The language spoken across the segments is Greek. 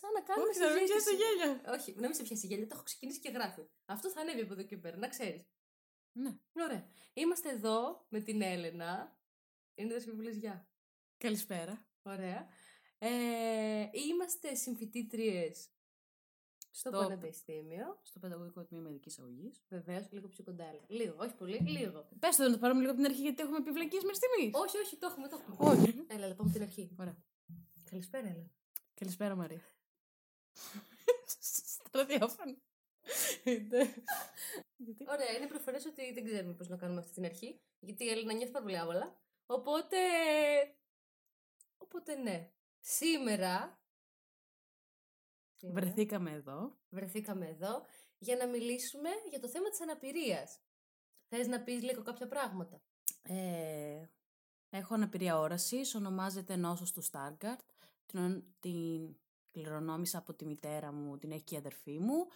Σαν να κάνουμε Όχι, να μην συζήτηση. πιάσει γέλια. Όχι, να μην σε πιάσει γέλια, το έχω ξεκινήσει και γράφει. Αυτό θα ανέβει από εδώ και πέρα, να ξέρεις. Ναι. Ωραία. Είμαστε εδώ με την Έλενα. Είναι τα συμβουλέ γεια. Καλησπέρα. Ωραία. Ε, είμαστε συμφοιτήτριε στο, Στο- Πανεπιστήμιο. Στο παιδαγωγικό τμήμα ειδικής αγωγής. Βεβαίως, λίγο πιο κοντά. έλεγα. Λίγο, όχι πολύ, λίγο. Πες το να το πάρουμε λίγο από την αρχή γιατί έχουμε επιβλακίες μέχρι στιγμή. όχι, όχι, το έχουμε, το έχουμε. Όχι. Έλα, έλα, πάμε από την αρχή. Ωραία. Καλησπέρα, Έλενα. Καλησπέρα, Μαρία. Στο ραδιόφωνο. Ναι. Γιατί; Ωραία, είναι προφανές ότι δεν ξέρουμε πώς να κάνουμε αυτή την αρχή. Γιατί η Έλληνα νιώθει πάρα πολύ άβολα. Οπότε. Οπότε ναι. Σήμερα. σήμερα Βρεθήκαμε εδώ. βρεθήκαμε εδώ για να μιλήσουμε για το θέμα της αναπηρίας. Θες να πεις λίγο κάποια πράγματα; Ε, έχω αναπηρία όρασης, ονομάζεται νόσος του Στάργκαρτ. Την, την κληρονόμησα από τη μητέρα μου, την έχει και η αδερφή μου.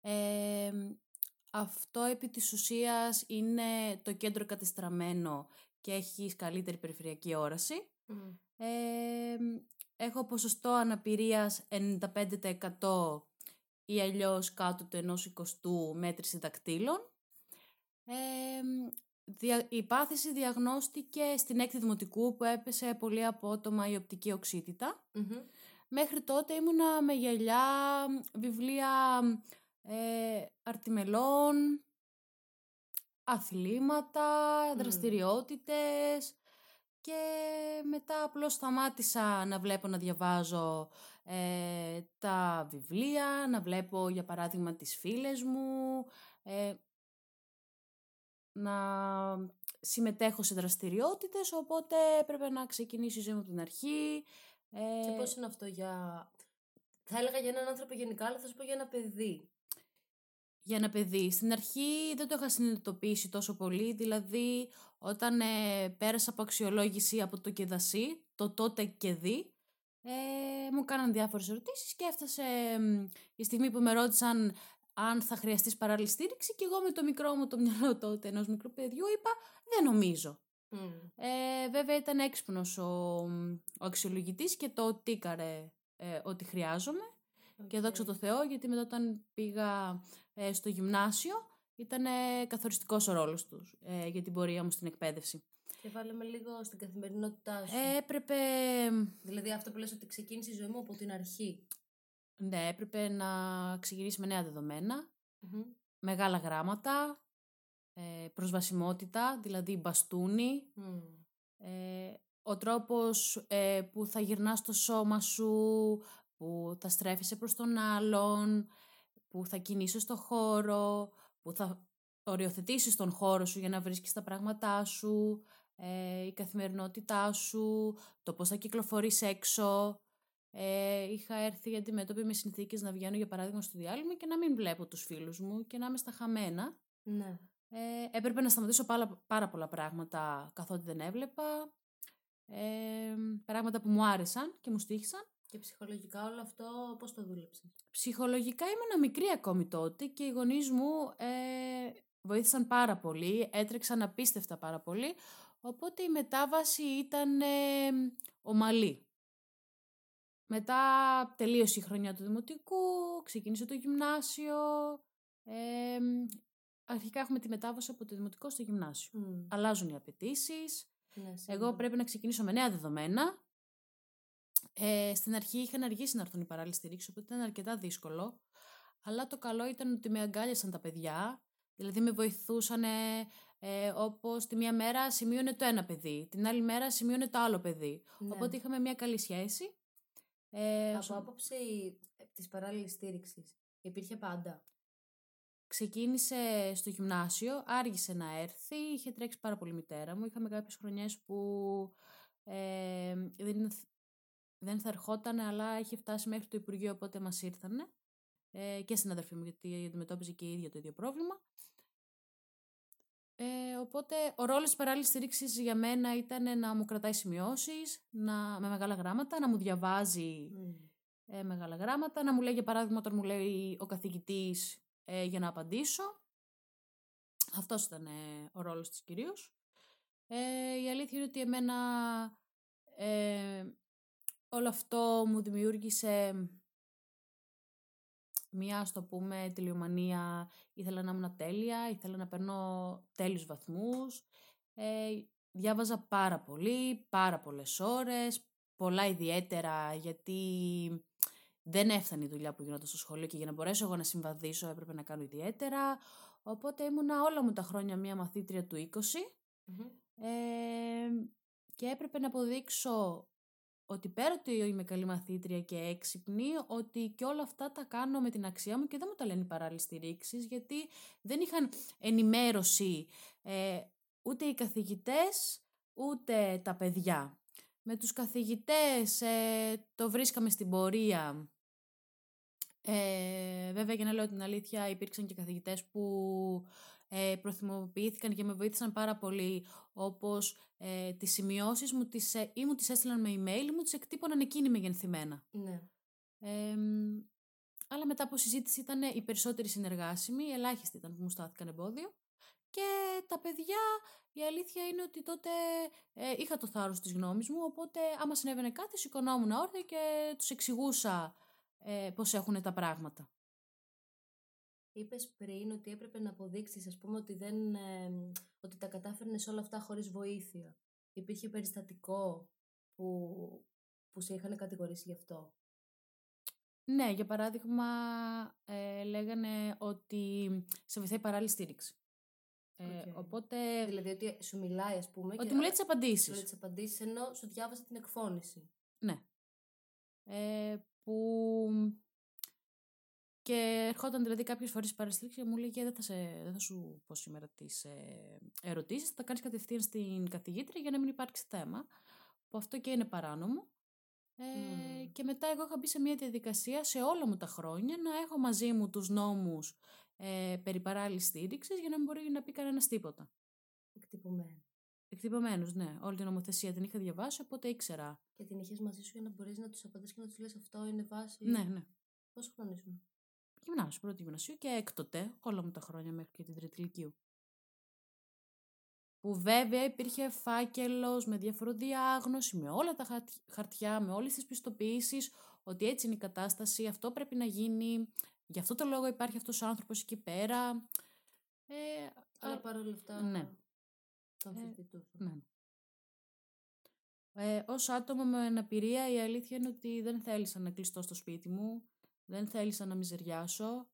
Ε, αυτό επί της ουσίας είναι το κέντρο κατεστραμμένο και έχει καλύτερη περιφερειακή όραση. Ε, έχω ποσοστό αναπηρίας 95% ή αλλιώς κάτω του ενός εικοστού μέτρηση δακτύλων. Ε, δια, η πάθηση διαγνώστηκε στην έκτη δημοτικού που έπεσε πολύ απότομα η οπτική οξύτητα. Μμμ. Μέχρι τότε ήμουνα με γυαλιά, βιβλία ε, αρτιμελών, αθλήματα, Μμμ. δραστηριότητες και μετά απλώς σταμάτησα να βλέπω να διαβάζω ε, τα βιβλία, να βλέπω για παράδειγμα τις φίλες μου, ε, να συμμετέχω σε δραστηριότητες, οπότε έπρεπε να ξεκινήσω η ζωή μου από την αρχή. Ε, Και πώς είναι αυτό για... Θα έλεγα για έναν άνθρωπο γενικά, αλλά θα σου πω για ένα παιδί. για ένα παιδί. Στην αρχή δεν το είχα συνειδητοποιήσει τόσο πολύ, δηλαδή όταν ε, πέρασα από αξιολόγηση από το ΚΕΔΑΣΥ, το τότε και δι, ε, μου κάναν διάφορες ερωτήσεις και έφτασε μ, η στιγμή που με ρώτησαν αν θα χρειαστείς παράλληλη στήριξη και εγώ με το μικρό μου το μυαλό τότε ενός μικρού παιδιού είπα δεν νομίζω. Μμ. Ε, βέβαια ήταν έξυπνος ο, ο αξιολογητής και το τίκαρε ε, ότι χρειάζομαι. Και Οκ. δόξα τω Θεώ, γιατί μετά όταν πήγα ε, στο γυμνάσιο, ήταν καθοριστικός ο ρόλος τους ε, για την πορεία μου στην εκπαίδευση. Και βάλαμε λίγο στην καθημερινότητά σου. Ε, έπρεπε, Δηλαδή αυτό που λες ότι ξεκίνησε η ζωή μου από την αρχή. ναι, έπρεπε να ξεκινήσει με νέα δεδομένα, Μμμ. μεγάλα γράμματα, ε, προσβασιμότητα, δηλαδή μπαστούνι, Μμ. ε, ο τρόπος ε, που θα γυρνάς το σώμα σου, που θα στρέφεσαι προς τον άλλον, που θα κινήσεις το χώρο, που θα οριοθετήσεις τον χώρο σου για να βρίσκεις τα πράγματά σου, ε, η καθημερινότητά σου, το πώς θα κυκλοφορείς έξω. Ε, είχα έρθει αντιμέτωπη με συνθήκες να βγαίνω για παράδειγμα στο διάλειμμα και να μην βλέπω τους φίλους μου και να είμαι στα χαμένα. Ναι. Ε, έπρεπε να σταματήσω πάρα, πάρα πολλά πράγματα καθότι δεν έβλεπα. Ε, πράγματα που μου άρεσαν και μου στήχησαν. Και ψυχολογικά όλο αυτό πώς το δούλεψες; Ψυχολογικά ήμουν μικρή ακόμη τότε και οι γονείς μου ε, βοήθησαν πάρα πολύ, έτρεξαν απίστευτα πάρα πολύ, οπότε η μετάβαση ήταν ε, ομαλή. Μετά τελείωσε η χρονιά του δημοτικού, ξεκίνησε το γυμνάσιο, ε, αρχικά έχουμε τη μετάβαση από το δημοτικό στο γυμνάσιο. Μμ. Αλλάζουν οι απαιτήσεις. Ναι, σίγουρα. Εγώ πρέπει να ξεκινήσω με νέα δεδομένα. Ε, στην αρχή είχαν αργήσει να έρθουν οι παράλληλες στηρίξεις, οπότε ήταν αρκετά δύσκολο. Αλλά το καλό ήταν ότι με αγκάλιασαν τα παιδιά. Δηλαδή με βοηθούσαν ε, όπως τη μία μέρα σημείωνε το ένα παιδί, την άλλη μέρα σημείωνε το άλλο παιδί. Ναι. Οπότε είχαμε μια καλή σχέση. Ε, Από όσο- άποψη της παράλληλης στήριξης υπήρχε πάντα; Ξεκίνησε στο γυμνάσιο, άργησε να έρθει, είχε τρέξει πάρα πολύ η μητέρα μου. Είχαμε κάποιες χρονιές που ε, δεν, δεν θα ερχόταν, αλλά είχε φτάσει μέχρι το Υπουργείο, οπότε μας ήρθανε. Ε, και στην αδερφή μου, γιατί αντιμετώπιζε και η ίδια το ίδιο πρόβλημα. Ε, οπότε ο ρόλος της παράλληλης στήριξης για μένα ήταν να μου κρατάει σημειώσεις, να, με μεγάλα γράμματα, να μου διαβάζει Μμ. ε, μεγάλα γράμματα, να μου λέει για παράδειγμα όταν μου λέει ο καθηγητής ε, για να απαντήσω. Αυτός ήταν ε, ο ρόλος της κυρίως. Ε, η αλήθεια είναι ότι εμένα ε, όλο αυτό μου δημιούργησε μία, ας το πούμε, τελειομανία, ήθελα να ήμουν τέλεια, ήθελα να παίρνω τέλειους βαθμούς. Ε, διάβαζα πάρα πολύ, πάρα πολλές ώρες, πολλά ιδιαίτερα γιατί δεν έφτανε η δουλειά που γινόταν στο σχολείο και για να μπορέσω εγώ να συμβαδίσω έπρεπε να κάνω ιδιαίτερα. Οπότε ήμουνα όλα μου τα χρόνια μία μαθήτρια του 20 ε, και έπρεπε να αποδείξω ότι πέρα ότι είμαι καλή μαθήτρια και έξυπνη, ότι και όλα αυτά τα κάνω με την αξία μου και δεν μου τα λένε οι παράλληλες στηρίξεις, γιατί δεν είχαν ενημέρωση ε, ούτε οι καθηγητές, ούτε τα παιδιά. Με τους καθηγητές ε, το βρίσκαμε στην πορεία. Ε, βέβαια, για να λέω την αλήθεια, υπήρξαν και καθηγητές που ε, προθυμοποιήθηκαν και με βοήθησαν πάρα πολύ, όπως ε, τις σημειώσεις μου τις, ε, ή μου τις έστειλαν με email, μου τις εκτύπωναν εκείνοι μεγενθυμένα. Ναι. Ε, αλλά μετά από συζήτηση ήταν οι περισσότεροι συνεργάσιμοι, ελάχιστοι ήταν που μου στάθηκαν εμπόδιο. Και τα παιδιά, η αλήθεια είναι ότι τότε ε, είχα το θάρρος της γνώμης μου, οπότε άμα συνέβαινε κάτι σηκωνόμουν όρθια και τους εξηγούσα ε, πώς έχουν τα πράγματα. Είπες πριν ότι έπρεπε να αποδείξεις, ας πούμε, ότι, δεν, ε, ότι τα κατάφερνες όλα αυτά χωρίς βοήθεια. Υπήρχε περιστατικό που, που σε είχαν κατηγορήσει γι' αυτό; Ναι, για παράδειγμα, ε, λέγανε ότι σε βοηθάει παράλληλη στήριξη. Ε, οπότε... Δηλαδή ότι σου μιλάει, ας πούμε... Ότι μου λέει τις απαντήσεις. Σου λέει τις απαντήσεις, ενώ σου διάβασε την εκφώνηση. Ναι. Ε, που και ερχόταν δηλαδή κάποιες φορές παραστήριξη και μου λέει: δεν θα, σε, δεν θα σου πω σήμερα τις ε, ερωτήσεις, θα τα κάνεις κατευθείαν στην καθηγήτρια για να μην υπάρξει θέμα. Που αυτό και είναι παράνομο. Ε, Και μετά εγώ είχα μπει σε μια διαδικασία σε όλα μου τα χρόνια να έχω μαζί μου τους νόμους ε, περί παράλληλης στήριξης για να μην μπορεί να πει κανένας τίποτα. Εκτυπωμένο. Εκτυπωμένους, ναι. Όλη την νομοθεσία την είχα διαβάσει, οπότε ήξερα. Και την είχες μαζί σου για να μπορείς να τους απαντήσει και να τους λες αυτό είναι βάση. Ναι, ναι. Πόσο χρόνο ήσουν γυμνάσιο, πρώτη γυμνασίου και έκτοτε, όλα μου τα χρόνια μέχρι και την τρίτη ηλικίου. Που βέβαια υπήρχε φάκελος με διαφοροδιάγνωση, με όλα τα χαρτιά, με όλες τις πιστοποιήσεις, ότι έτσι είναι η κατάσταση, αυτό πρέπει να γίνει, γι' αυτό το λόγο υπάρχει αυτός ο άνθρωπος εκεί πέρα. Ε, Αλλά παρόλα αυτά ναι. Το ε, ναι. Ε, ως άτομο με αναπηρία η αλήθεια είναι ότι δεν θέλησα να κλειστώ στο σπίτι μου δεν θέλησα να μιζεριάσω.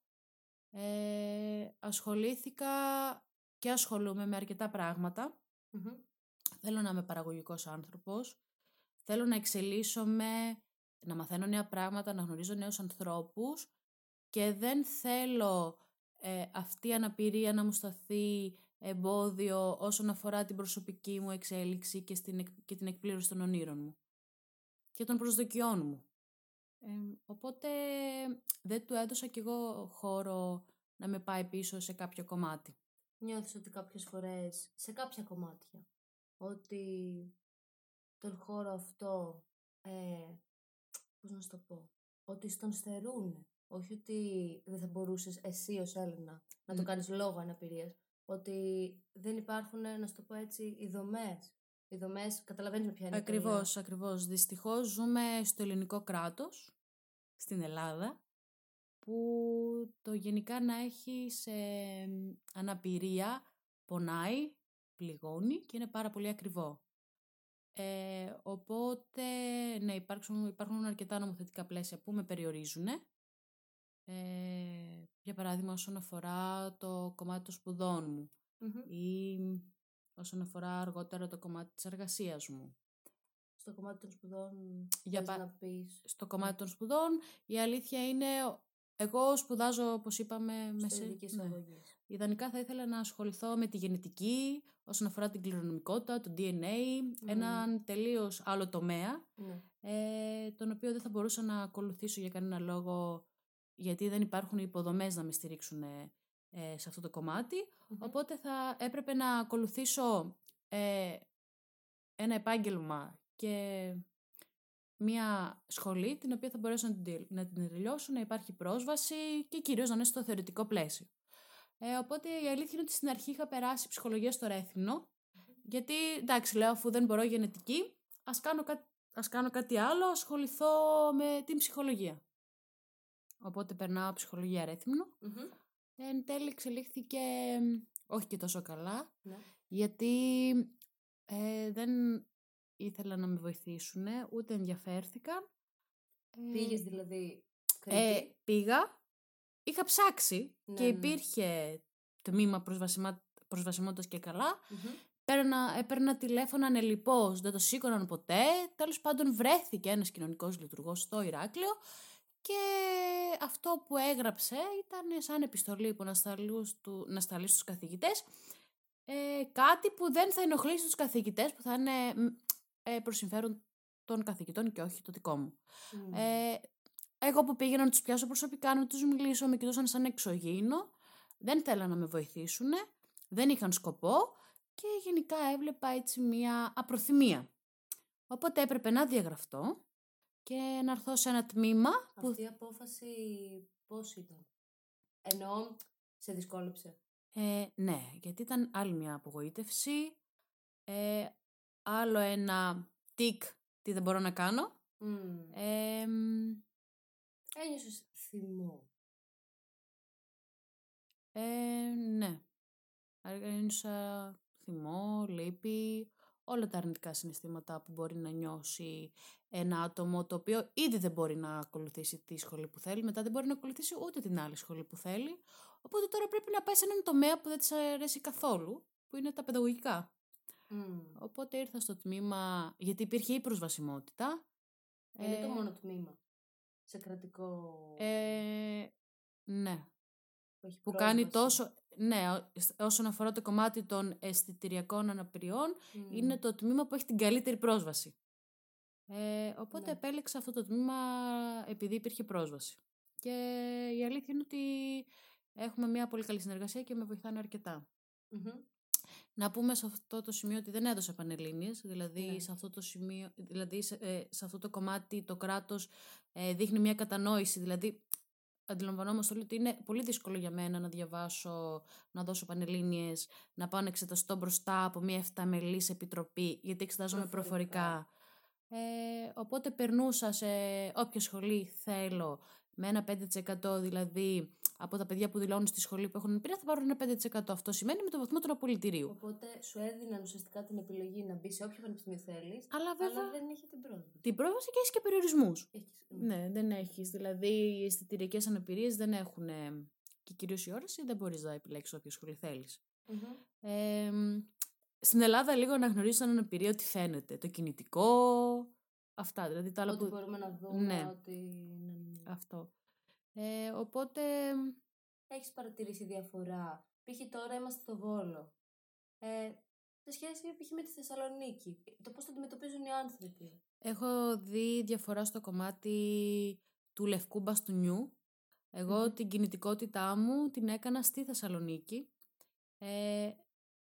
Ε, ασχολήθηκα και ασχολούμαι με αρκετά Θέλω να είμαι παραγωγικός άνθρωπος. Θέλω να εξελίσσομαι, να μαθαίνω νέα πράγματα, να γνωρίζω νέους ανθρώπους και δεν θέλω ε, αυτή η αναπηρία να μου σταθεί εμπόδιο όσον αφορά την προσωπική μου εξέλιξη και, στην, και την εκπλήρωση των ονείρων μου και των προσδοκιών μου οπότε δεν του έδωσα κι εγώ χώρο να με πάει πίσω σε κάποιο κομμάτι. Νιώθεις ότι κάποιες φορές, σε κάποια κομμάτια, ότι τον χώρο αυτό, ε, πώς να σου το πω, ότι στον στερούν. Όχι ότι δεν θα μπορούσες εσύ ως Έλληνα να το κάνεις λόγω αναπηρίας. Ότι δεν υπάρχουν, να σου το πω έτσι, οι δομές. Οι δομές, καταλαβαίνεις με ποια είναι Ακριβώς, ακριβώς. Δυστυχώς ζούμε στο ελληνικό κράτος στην Ελλάδα που το γενικά να έχει σε αναπηρία πονάει, πληγώνει και είναι πάρα πολύ ακριβό. Ε, οπότε ναι, υπάρχουν, υπάρχουν αρκετά νομοθετικά πλαίσια που με περιορίζουν. Ε, για παράδειγμα όσον αφορά το κομμάτι των σπουδών μου ή όσον αφορά αργότερα το κομμάτι της εργασίας μου στο κομμάτι των σπουδών για πα... να πεις. Στο κομμάτι των σπουδών η αλήθεια είναι εγώ σπουδάζω όπως είπαμε μέσα... Ναι. Ιδανικά θα ήθελα να ασχοληθώ με τη γενετική όσον αφορά την κληρονομικότητα, το DNA, έναν τελείως άλλο τομέα ναι. ε, τον οποίο δεν θα μπορούσα να ακολουθήσω για κανένα λόγο γιατί δεν υπάρχουν υποδομές να με στηρίξουν ε, σε αυτό το κομματι οπότε θα έπρεπε να ακολουθήσω ε, ένα επάγγελμα και μια σχολή την οποία θα μπορέσω να την, να την τελειώσω, να υπάρχει πρόσβαση και κυρίως να είναι στο θεωρητικό πλαίσιο. Ε, οπότε η αλήθεια είναι ότι στην αρχή είχα περάσει ψυχολογία στο Ρέθινο, γιατί εντάξει λέω αφού δεν μπορώ γενετική, ας κάνω, κάτι, ας κάνω κάτι άλλο, ασχοληθώ με την ψυχολογία. Οπότε περνάω ψυχολογία Ρέθυμνο. Εν τέλει εξελίχθηκε όχι και τόσο καλά, Ναι. γιατί ε, δεν ήθελαν να με βοηθήσουν, ούτε ενδιαφέρθηκαν. Ε, Πήγες δηλαδή ε, Κρήτη. πήγα, είχα ψάξει Ναι, και ναι. υπήρχε τμήμα προσβασιμα... προσβασιμότητας και καλά. Μμμ. Παίρνα, έπαιρνα τηλέφωνα ανελιπώς, δεν το σήκωναν ποτέ. Τέλος πάντων βρέθηκε ένας κοινωνικός λειτουργός στο Ηράκλειο και αυτό που έγραψε ήταν σαν επιστολή που να σταλεί, του, να σταλεί στους καθηγητές ε, κάτι που δεν θα ενοχλήσει τους καθηγητές, που θα είναι μ, ε, προς συμφέρον των καθηγητών και όχι το δικό μου. Μμ. Ε, εγώ που πήγαινα να τους πιάσω προσωπικά, να τους μιλήσω, με κοιτούσαν σαν εξωγήινο, δεν θέλαν να με βοηθήσουν, δεν είχαν σκοπό και γενικά έβλεπα έτσι μία απροθυμία. Οπότε έπρεπε να διαγραφτώ και να έρθω σε ένα τμήμα που Αυτή η απόφαση πώς ήταν; Ενώ σε δυσκόλεψε. Ε, ναι, γιατί ήταν άλλη μια απογοήτευση, ε, άλλο ένα τικ τι δεν μπορώ να κάνω. Μμ. Ε, μ, Ένιωσες θυμό. ε, ναι, ένιωσα θυμό, λύπη, όλα τα αρνητικά συναισθήματα που μπορεί να νιώσει ένα άτομο το οποίο ήδη δεν μπορεί να ακολουθήσει τη σχολή που θέλει, μετά δεν μπορεί να ακολουθήσει ούτε την άλλη σχολή που θέλει. Οπότε τώρα πρέπει να πάει σε έναν τομέα που δεν της αρέσει καθόλου, που είναι τα παιδαγωγικά. Μμ. Οπότε ήρθα στο τμήμα, γιατί υπήρχε η προσβασιμότητα. Είναι το Ε, μόνο τμήμα. Σε κρατικό. Ε, ναι, που, έχει που κάνει πρόσβαση. τόσο... Ναι, ό- σ- όσον αφορά το κομμάτι των αισθητηριακών αναπηριών, Μμ. είναι το τμήμα που έχει την καλύτερη πρόσβαση. Ε, οπότε Ναι. επέλεξα αυτό το τμήμα επειδή υπήρχε πρόσβαση. Και η αλήθεια είναι ότι έχουμε μια πολύ καλή συνεργασία και με βοηθάνε αρκετά. Μμμ. Να πούμε σε αυτό το σημείο ότι δεν έδωσα πανελλήνιες, δηλαδή, Ναι. σε, αυτό το σημείο, δηλαδή σε, ε, σε αυτό το κομμάτι το κράτος ε, δείχνει μια κατανόηση, δηλαδή αντιλαμβανόμαστε όλοι ότι είναι πολύ δύσκολο για μένα να διαβάσω, να δώσω πανελλήνιες, να πάω να εξεταστώ μπροστά από μια εφταμελής επιτροπή, γιατί εξετάζομαι Προφορικά. προφορικά. Ε, οπότε περνούσα σε όποια σχολή θέλω με ένα 5% δηλαδή από τα παιδιά που δηλώνουν στη σχολή που έχουν εμπειρία θα πάρουν ένα 5%. Αυτό σημαίνει με το βαθμό του απολυτηρίου. Οπότε σου έδιναν ουσιαστικά την επιλογή να μπει σε όποιο πανεπιστήμιο θέλεις, Αλλά βέβαια αλλά δεν είχε την πρόσβαση. την πρόβαση και έχεις και περιορισμούς. Έχεις... Ναι, δεν έχεις. Δηλαδή οι αισθητηριακές αναπηρίες δεν έχουν. ε, και κυρίως η όραση δεν μπορείς να επιλέξεις όποια σχολή θέλεις. Μμμ. Ε, μ, στην Ελλάδα λίγο να γνωρίζει σαν αναπηρία ότι φαίνεται. Το κινητικό. Αυτά. Δηλαδή τα άλλα Ότι που. μπορούμε να δούμε Ναι. ότι. Ναι, ναι, ναι. Αυτό. Ε, οπότε. Έχεις παρατηρήσει διαφορά. Π.χ. τώρα είμαστε στο Βόλο. Ε, σε σχέση π.χ. με τη Θεσσαλονίκη. Το πώς το αντιμετωπίζουν οι άνθρωποι; Έχω δει διαφορά στο κομμάτι του λευκού μπαστούνιου. Εγώ Μμμ. την κινητικότητά μου την έκανα στη Θεσσαλονίκη. Ε,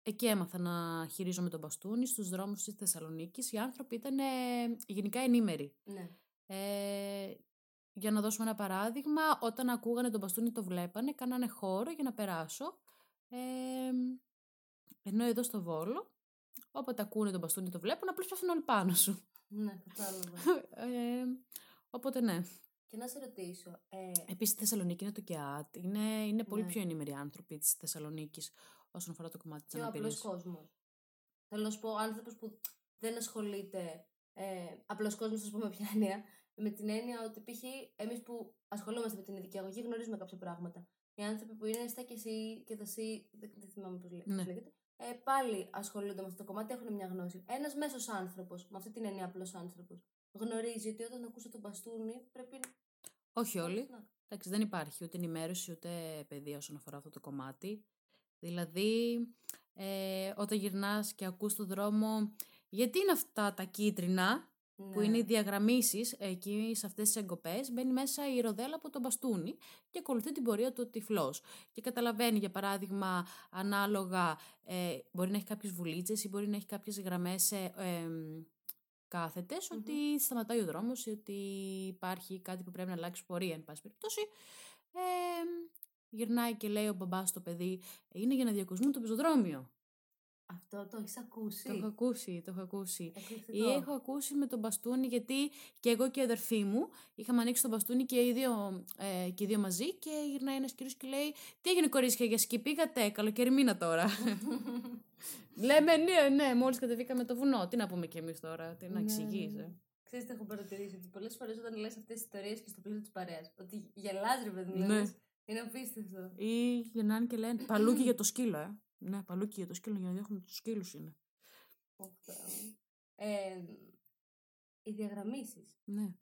εκεί έμαθα να χειρίζομαι τον μπαστούνι στους δρόμους της Θεσσαλονίκης. Οι άνθρωποι ήταν ε, γενικά ενήμεροι. Ναι. Ε, για να δώσουμε ένα παράδειγμα, όταν ακούγανε τον μπαστούνι το βλέπανε, κάνανε χώρο για να περάσω. Ε, ενώ εδώ στο Βόλο, όποτε ακούνε τον μπαστούνι το βλέπουν, απλώς πέφτουν όλοι πάνω σου. Ναι, κατάλαβα. Ε, οπότε ναι. και να σε ρωτήσω. Ε, Επίσης, η Θεσσαλονίκη είναι το ΚΕΑΤ. Είναι, είναι πολύ Ναι. πιο ενήμεροι άνθρωποι της Θεσσαλονίκης όσον αφορά το κομμάτι της και ο απλός αναπηρίας. κόσμος. Θέλω να σου πω, άνθρωπος που δεν ασχολείται. Ε, απλός κόσμος, ας πούμε, ποια έννοια. Με την έννοια ότι π.χ. εμείς που ασχολούμαστε με την ειδική αγωγή γνωρίζουμε κάποια πράγματα. Οι άνθρωποι που είναι στα και εσύ και τα εσύ. Δεν, δεν θυμάμαι πώς Ναι. λέγεται. Ε, πάλι ασχολούνται με αυτό το κομμάτι, έχουν μια γνώση. Ένας μέσος άνθρωπος, με αυτή την έννοια απλός άνθρωπος, γνωρίζει ότι όταν ακούσει τον μπαστούνι πρέπει. Όχι όλοι. να- Εντάξει, δεν υπάρχει ούτε ενημέρωση ούτε παιδεία όσον αφορά αυτό το κομμάτι. Δηλαδή, ε, όταν γυρνάς και ακούς στον δρόμο γιατί είναι αυτά τα κίτρινα; Που Ναι. είναι οι διαγραμμίσεις εκεί σε αυτές τις εγκοπές μπαίνει μέσα η ροδέλα από τον μπαστούνι και ακολουθεί την πορεία του ο τυφλός και καταλαβαίνει για παράδειγμα ανάλογα ε, μπορεί να έχει κάποιες βουλίτσες ή μπορεί να έχει κάποιες γραμμές ε, εμ, κάθετες Μμμ. ότι σταματάει ο δρόμος ή ότι υπάρχει κάτι που πρέπει να αλλάξει πορεία εν πάση περιπτώσει ε, γυρνάει και λέει ο μπαμπάς στο παιδί είναι για να διακοσμούν το πεζοδρόμιο Αυτό το έχεις ακούσει; Το έχω ακούσει, το έχω ακούσει. Εκπληκτικό. Ή έχω ακούσει με τον μπαστούνι, γιατί και εγώ και η αδερφή μου είχαμε ανοίξει τον μπαστούνι και οι δύο, ε, και οι δύο μαζί και γυρνάει ένας κύριος και λέει «Τι έγινε κορίτσια για σκι, πήγατε, καλοκαίρι μήνα τώρα». Λέμε ναι, ναι, μόλις κατεβήκαμε το βουνό. Τι να πούμε κι εμείς τώρα, τι να Ναι, εξηγείς. ναι. ε. Ξέρεις τι έχω παρατηρήσει, ότι πολλές φορές όταν λες αυτές τις ιστορίες και στο πλαίσιο της παρέας, ότι γελάς ρε παιδί μου, Ναι. λες, είναι απίστευτο. Ή γυρνάνε και λένε «Παλούκι για το σκύλο, ε». Ναι, παλούκι για το σκύλο για να διώχνουμε τους σκύλους είναι. Ω, Θεέ μου. Ε, οι διαγραμμίσεις. Ναι.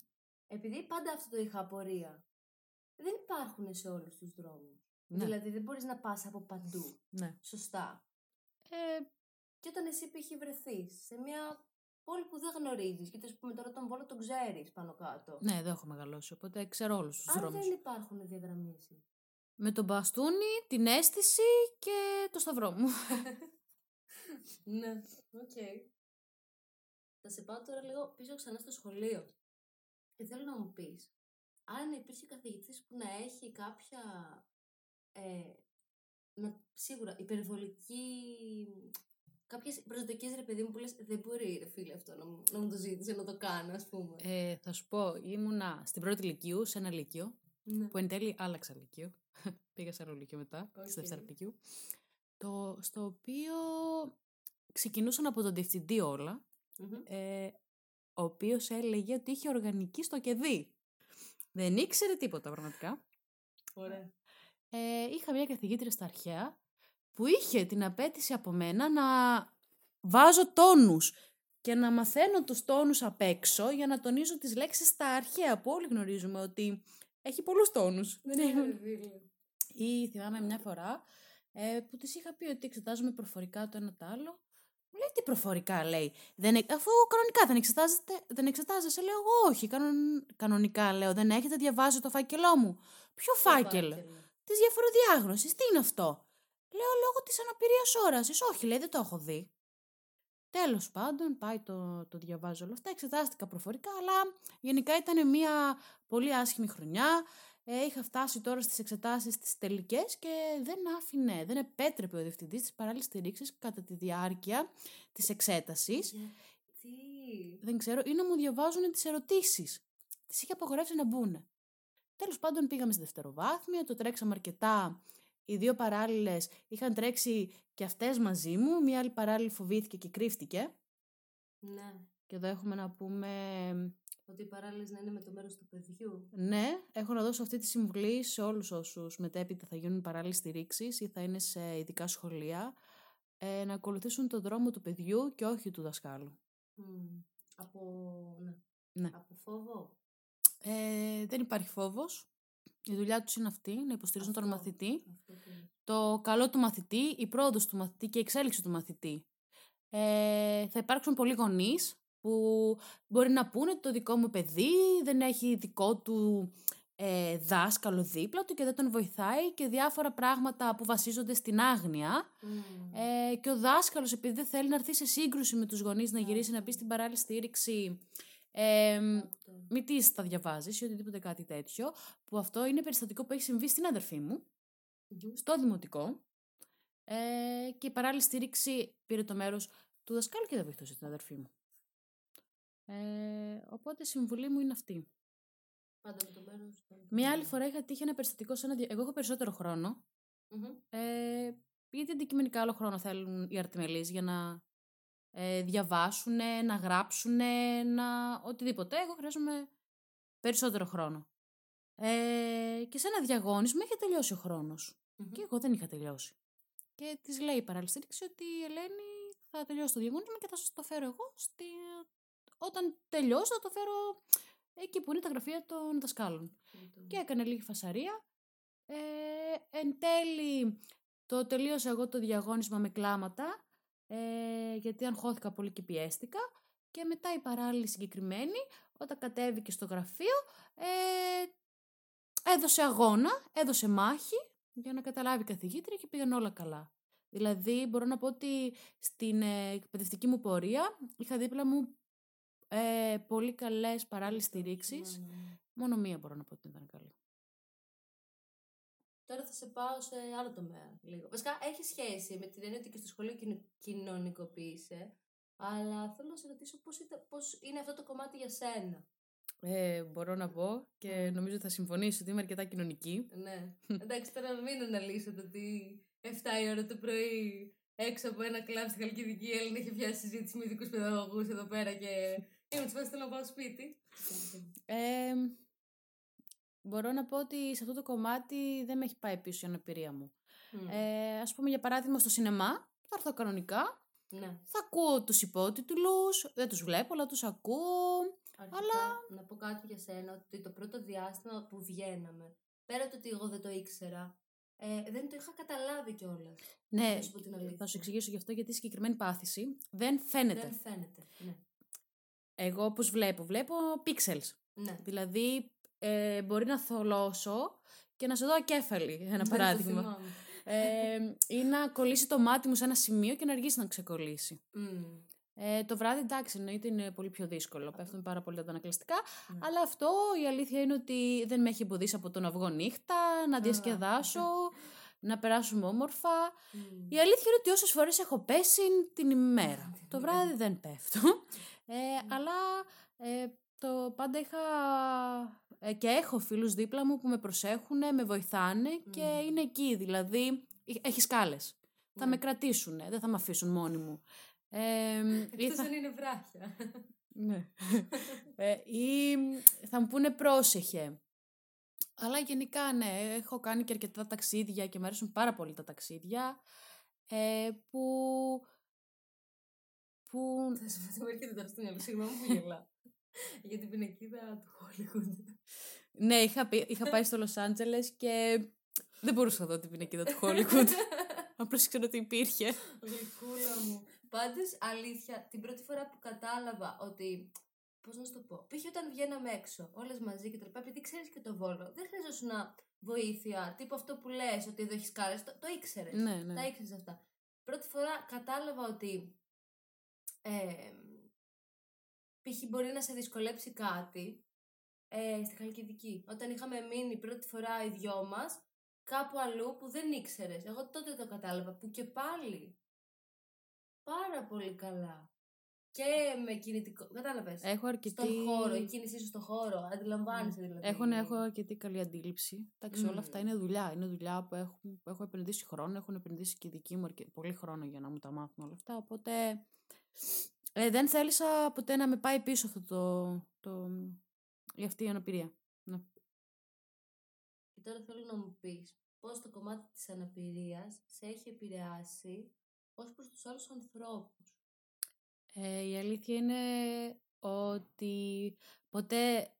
Επειδή πάντα αυτό το είχα απορία, δεν υπάρχουν σε όλους τους δρόμους. Ναι, Δηλαδή δεν μπορείς να πας από παντού. ναι. Σωστά. Ε, Και όταν εσύ π.χ. βρεθείς σε μια πόλη που δεν γνωρίζεις, γιατί ας πούμε τώρα τον Βόλο τον ξέρεις πάνω κάτω. ναι, δεν έχω μεγαλώσει, οπότε ξέρω όλους τους Αν δρόμους. δεν υπάρχουν διαγραμμίσεις. Με τον μπαστούνι, την αίσθηση και το σταυρό μου. ναι, οκ. Θα σε πάω τώρα λίγο πίσω ξανά στο σχολείο. Και θέλω να μου πεις, αν υπήρχε καθηγητής που να έχει κάποια, ε, να, σίγουρα, υπερβολική, κάποιες προσδοκίες ρε παιδί μου που λες, δεν μπορεί ρε φίλε αυτό να μου, να μου το ζήτησε να το κάνω ας πούμε. Ε, θα σου πω, ήμουνα στην πρώτη λυκείου, σε ένα λύκειο, ναι. που εν τέλει άλλαξα λύκειο. Πήγα σε άλλο λύκειο μετά, στη Οκ. δεύτερη λυκείου. Το, στο οποίο ξεκινούσαν από τον διευθυντή όλα, Μμμ. ε, ο οποίος έλεγε ότι είχε οργανική στο ΚΕΔΔΥ. Δεν ήξερε τίποτα πραγματικά. Ωραία. Ε, είχα μια καθηγήτρια στα αρχαία που είχε την απέτηση από μένα να βάζω τόνους και να μαθαίνω τους τόνους απ' έξω για να τονίζω τις λέξεις στα αρχαία που όλοι γνωρίζουμε ότι έχει πολλούς τόνους. Δεν Ναι, έχουν- ρε φίλε. Ή θυμάμαι μια φορά ε, που της είχα πει ότι εξετάζουμε προφορικά το ένα το άλλο. Μου λέει τι προφορικά λέει. Δεν, ε- αφού κανονικά δεν, εξετάζετε, δεν εξετάζεσαι, λέω εγώ όχι. Κανον, κανονικά λέω δεν έχετε διαβάσει το φάκελό μου. Ποιο φάκελο; Της διαφοροδιάγνωσης. Τι είναι αυτό; Λέω λόγω της αναπηρίας όραση. Όχι, λέει, δεν το έχω δει. Τέλος πάντων, πάει το, το διαβάζω όλα αυτά. Εξετάστηκα προφορικά, αλλά γενικά ήταν μια πολύ άσχημη χρονιά. Ε, είχα φτάσει τώρα στις εξετάσεις τις τελικές και δεν άφηνε, δεν επέτρεπε ο διευθυντής της παράλληλης στηρίξης κατά τη διάρκεια της εξέτασης. Γιατί; Δεν ξέρω, ή να μου διαβάζουν τις ερωτήσεις. Τις είχε απαγορεύσει να μπουν. Τέλος πάντων, πήγαμε στη δευτεροβάθμια, το τρέξαμε αρκετά. Οι δύο παράλληλες είχαν τρέξει και αυτές μαζί μου. Μία άλλη παράλληλη φοβήθηκε και κρύφτηκε. Ναι. Και εδώ έχουμε να πούμε. Ότι οι παράλληλες να είναι με το μέρος του παιδιού. Ναι, έχω να δώσω αυτή τη συμβουλή σε όλους όσους μετέπειτα θα γίνουν παράλληλες στηρίξεις ή θα είναι σε ειδικά σχολεία, ε, να ακολουθήσουν τον δρόμο του παιδιού και όχι του δασκάλου. Μμ. Από, ναι. Ναι. Από φόβο; Ε, δεν υπάρχει φόβος. Η δουλειά τους είναι αυτή, να υποστηρίζουν τον Αυτό. μαθητή. Αυτό που είναι. το καλό του μαθητή, η πρόοδος του μαθητή και η εξέλιξη του μαθητή. Ε, θα υπάρξουν πολλοί γονείς που μπορεί να πούνε ότι το δικό μου παιδί δεν έχει δικό του ε, δάσκαλο δίπλα του και δεν τον βοηθάει και διάφορα πράγματα που βασίζονται στην άγνοια. Μμ. Ε, και ο δάσκαλος επειδή δεν θέλει να έρθει σε σύγκρουση με τους γονείς να γυρίσει να πει Αυτό. στην παράλληλη στήριξη ε, Αυτό. μη τις τα διαβάζεις ή οτιδήποτε κάτι τέτοιο, που αυτό είναι περιστατικό που έχει συμβεί στην αδερφή μου, Μμμ. στο δημοτικό ε, και η παράλληλη στήριξη πήρε το μέρος του δασκάλου και δεν βοηθούσε την αδερφή μου. Ε, οπότε η συμβουλή μου είναι αυτή. Πάντα με το μέρος του. Μία άλλη φορά είχα τύχει ένα περιστατικό σε ένα... δια- Εγώ έχω περισσότερο χρόνο, Μμμ. ε, γιατί αντικειμενικά άλλο χρόνο θέλουν οι αρτιμελείς για να ε, διαβάσουν, να γράψουν, να... οτιδήποτε. Εγώ χρειάζομαι περισσότερο χρόνο. Ε, και σε ένα διαγώνισμα είχε τελειώσει ο χρόνος. Μμμ. Και εγώ δεν είχα τελειώσει. Και της λέει η παράλληλη στήριξη ότι η Ελένη θα τελειώσει το διαγωνισμα και θα σας το φέρω εγώ. Στη... Όταν τελειώσω, θα το φέρω εκεί που είναι τα γραφεία των δασκάλων. Αυτό. Και έκανε λίγη φασαρία. Ε, εν τέλει, το τελείωσα εγώ το διαγώνισμα με κλάματα, ε, γιατί αγχώθηκα πολύ και πιέστηκα. Και μετά η παράλληλη συγκεκριμένη, όταν κατέβηκε στο γραφείο, ε, έδωσε αγώνα, έδωσε μάχη για να καταλάβει η καθηγήτρια και πήγαν όλα καλά. Δηλαδή, μπορώ να πω ότι στην ε, εκπαιδευτική μου πορεία είχα δίπλα μου ε, πολύ καλές παράλληλες στηρίξεις. Ναι, ναι, ναι. Μόνο μία μπορώ να πω ότι ήταν καλή. Τώρα θα σε πάω σε άλλο τομέα λίγο. Βασικά έχει σχέση με την έννοια ότι και στο σχολείο κοινο- κοινωνικοποίησε. Αλλά θέλω να σε ρωτήσω πώς, ήταν, πώς είναι αυτό το κομμάτι για σένα. Ε, μπορώ να πω και νομίζω θα συμφωνήσω ότι είμαι αρκετά κοινωνική. Ναι. Εντάξει, τώρα μην αναλύσετε ότι 7 η ώρα το πρωί έξω από ένα κλαμπ στη Χαλκιδική η Έλληνα είχε πιάσει συζήτηση με ειδικούς παιδαγωγούς εδώ πέρα και είμαι τη φάση θέλω να πάω σπίτι. Ε, μπορώ να πω ότι σε αυτό το κομμάτι δεν με έχει πάει πίσω η αναπηρία μου. Μμ. Ε, ας πούμε για παράδειγμα στο σινεμά, θα έρθω κανονικά, ναι. θα ακούω τους υπότιτλους, δεν τους βλέπω αλλά τους ακούω. Αρχικά, Αλλά- να πω κάτι για σένα, ότι το πρώτο διάστημα που βγαίναμε, πέρα το ότι εγώ δεν το ήξερα, ε, δεν το είχα καταλάβει κιόλας. Ναι, Να σου πω την αλήθεια. θα σου εξηγήσω γι' αυτό γιατί η συγκεκριμένη πάθηση δεν φαίνεται. Δεν φαίνεται. Ναι. Εγώ όπως βλέπω, βλέπω pixels. ναι. Δηλαδή ε, μπορεί να θολώσω και να σε δω ακέφαλη, ένα Δεν το παράδειγμα. θυμάμαι. ε, ή να κολλήσει το μάτι μου σε ένα σημείο και να αργήσει να ξεκολλήσει. Μμ. Ε, το βράδυ εντάξει, εννοείται είναι πολύ πιο δύσκολο. Πέφτουν πάρα πολύ τα ανακλαστικά. Ναι. Αλλά αυτό η αλήθεια είναι ότι δεν με έχει εμποδίσει από το να βγω νύχτα, να διασκεδάσω, να περάσουμε όμορφα. Μμ. Η αλήθεια είναι ότι όσε φορές έχω πέσει την ημέρα. Την το ημέρα. βράδυ δεν πέφτω. Ε, αλλά ε, το πάντα είχα ε, και έχω φίλους δίπλα μου που με προσέχουν, με βοηθάνε και Μμμ. είναι εκεί. Δηλαδή, έχεις σκάλες. Θα Ναι. με κρατήσουν, δεν θα με αφήσουν μόνη μου. Ε, ή Εκτός θα- αν είναι βράχια. ναι. ε, ή θα μου πούνε πρόσεχε. Αλλά γενικά ναι, έχω κάνει και αρκετά ταξίδια και μου αρέσουν πάρα πολύ τα ταξίδια ε, που... που Θα σου πω τι μου έρχεται τώρα στο μυαλό, συγγνώμη που γελάω. Για την πινακίδα του Hollywood. Ναι, είχα, πει- είχα πάει στο Λος Άντζελες και δεν μπορούσα να δω την πινακίδα του Hollywood. Απλώς ήξερα ότι υπήρχε. Γλυκούλα μου. Πάντως, αλήθεια, την πρώτη φορά που κατάλαβα ότι. Πώς να σου το πω. Π.χ. όταν βγαίναμε έξω, όλες μαζί και τα λοιπά, επειδή ξέρεις και το βόλο, δεν χρειαζόσουν να βοήθεια. Τύπου αυτό που λες, ότι εδώ έχεις κάλες, το, το ήξερες. ναι, ναι. Τα ήξερες αυτά. Πρώτη φορά κατάλαβα ότι. Ε, π.χ. μπορεί να σε δυσκολέψει κάτι ε, στη Χαλκιδική. Όταν είχαμε μείνει πρώτη φορά οι δυο μας, κάπου αλλού που δεν ήξερες. Εγώ τότε το κατάλαβα. Που και πάλι. Πάρα πολύ καλά. Και με κινητικό. Κατάλαβες. Έχω αρκετή... Στον χώρο, η κίνησή σου στον χώρο. Αντιλαμβάνεσαι δηλαδή. Έχω, ναι, έχω αρκετή καλή αντίληψη. Εντάξει, όλα Μμμ. αυτά είναι δουλειά. Είναι δουλειά που, έχουν, που έχω επενδύσει χρόνο. Έχουν επενδύσει και οι δικοί μου αρκε- πολύ χρόνο για να μου τα μάθουν όλα αυτά. Οπότε ε, δεν θέλησα ποτέ να με πάει πίσω αυτό το, το, η αυτή η αναπηρία. Ναι. Και τώρα θέλω να μου πεις πώς το κομμάτι της αναπηρίας σε έχει επηρεάσει ως προς τους άλλους ανθρώπους. Ε, η αλήθεια είναι ότι ποτέ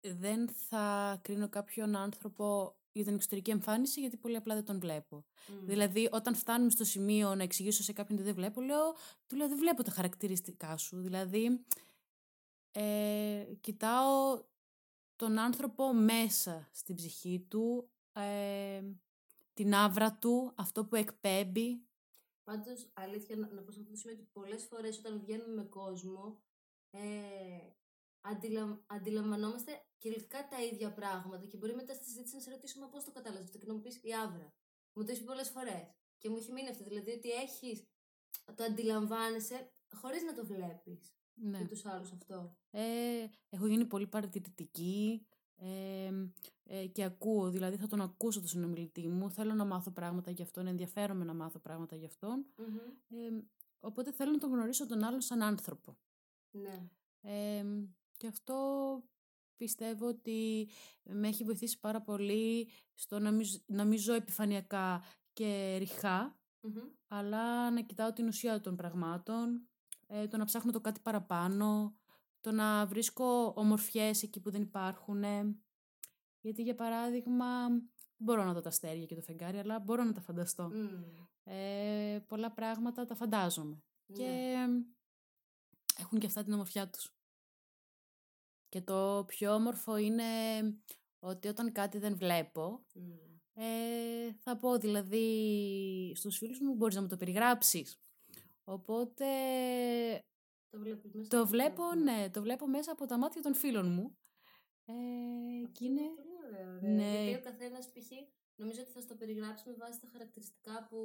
δεν θα κρίνω κάποιον άνθρωπο για την εξωτερική εμφάνιση γιατί πολύ απλά δεν τον βλέπω. Μμ. Δηλαδή, όταν φτάνουμε στο σημείο να εξηγήσω σε κάποιον ότι δεν βλέπω, λέω, του λέω δεν βλέπω τα χαρακτηριστικά σου. Δηλαδή, ε, κοιτάω τον άνθρωπο μέσα στην ψυχή του, ε, την άβρα του, αυτό που εκπέμπει. Πάντως, αλήθεια, να, να πω σε αυτό το σημείο ότι πολλές φορές όταν βγαίνουμε με κόσμο, ε, αντιλα, αντιλαμβανόμαστε κυριολεκτικά τα ίδια πράγματα και μπορεί μετά στη συζήτηση να σε ρωτήσουμε πώς το κατάλαβες αυτό και να μου πεις η άβρα. Μου το έχει πει πολλές φορές. Και μου έχει μείνει αυτό, δηλαδή ότι έχεις, το αντιλαμβάνεσαι χωρίς να το βλέπεις Ναι. με τους άλλους αυτό. Ε, έχω γίνει πολύ παρατηρητική ε, ε, και ακούω, δηλαδή θα τον ακούσω τον συνομιλητή μου, θέλω να μάθω πράγματα γι' αυτόν, ενδιαφέρομαι να μάθω πράγματα γι' αυτόν. Μμμ. Ε, οπότε θέλω να τον γνωρίσω τον άλλον σαν άνθρωπο. Ναι. Ε, και αυτό πιστεύω ότι με έχει βοηθήσει πάρα πολύ στο να μην, ζ- να μην ζω επιφανειακά και ρηχά, Μμμ. αλλά να κοιτάω την ουσία των πραγμάτων, ε, το να ψάχνω το κάτι παραπάνω, το να βρίσκω ομορφιές εκεί που δεν υπάρχουν. Γιατί για παράδειγμα, δεν μπορώ να δω τα αστέρια και το φεγγάρι, αλλά μπορώ να τα φανταστώ. Μμ. Ε, πολλά πράγματα τα φαντάζομαι. Ναι. Και έχουν και αυτά την ομορφιά τους. Και το πιο όμορφο είναι ότι όταν κάτι δεν βλέπω, Μμ. ε, θα πω δηλαδή στους φίλους μου μπορείς να μου το περιγράψεις. Οπότε Το βλέπεις μέσα το από βλέπω, μάτια. ναι, το βλέπω μέσα από τα μάτια των φίλων μου. Ε, και Αυτό είναι... πολύ ωραίο, ρε. Ναι. Γιατί ο καθένας π.χ. νομίζω ότι θα στο περιγράψει με βάση τα χαρακτηριστικά που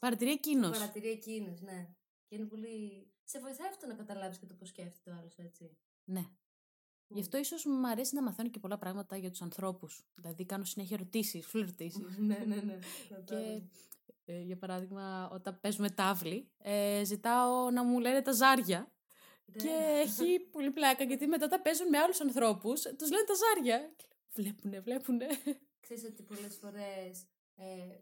Παρατηρεί εκείνος. παρατηρεί εκείνος, ναι. Και είναι πολύ. Σε βοηθάει αυτό να καταλάβεις και το πώς σκέφτεται ο άλλος, έτσι. Ναι. Γι' αυτό ίσως μου αρέσει να μαθαίνω και πολλά πράγματα για τους ανθρώπους. Δηλαδή, κάνω συνέχεια ερωτήσεις, φλερτήσεις. ναι, ναι, ναι. και κατάλαβα. ε, για παράδειγμα, όταν παίζουμε τάβλη, ε, ζητάω να μου λένε τα ζάρια. Ναι. Και έχει πολύ πλάκα γιατί μετά τα παίζουν με άλλους ανθρώπους, τους λένε τα ζάρια. Και λέω, Βλέπουνε, βλέπουνε. Ξέρεις ότι πολλές φορές ε,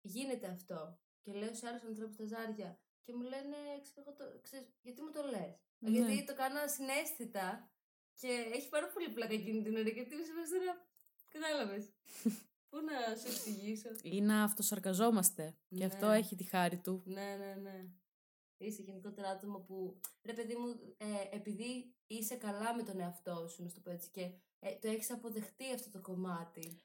γίνεται αυτό και λέω σε άλλους ανθρώπους τα ζάρια και μου λένε, ξέρω, εγώ το, ξέρεις, γιατί μου το λες; Ναι. Γιατί το κάνω ασυναίσθητα και έχει πάρα πολύ πλάκα εκείνη την ώρα γιατί είμαι σε φάση τώρα, κατάλαβες. Πού να σου εξηγήσω; Ή να αυτοσαρκαζόμαστε. Και αυτό Ναι. έχει τη χάρη του. ναι, ναι, ναι. Είσαι γενικότερα άτομο που, ρε παιδί μου, ε, επειδή είσαι καλά με τον εαυτό σου, να σου το πω έτσι, και ε, το έχεις αποδεχτεί αυτό το κομμάτι.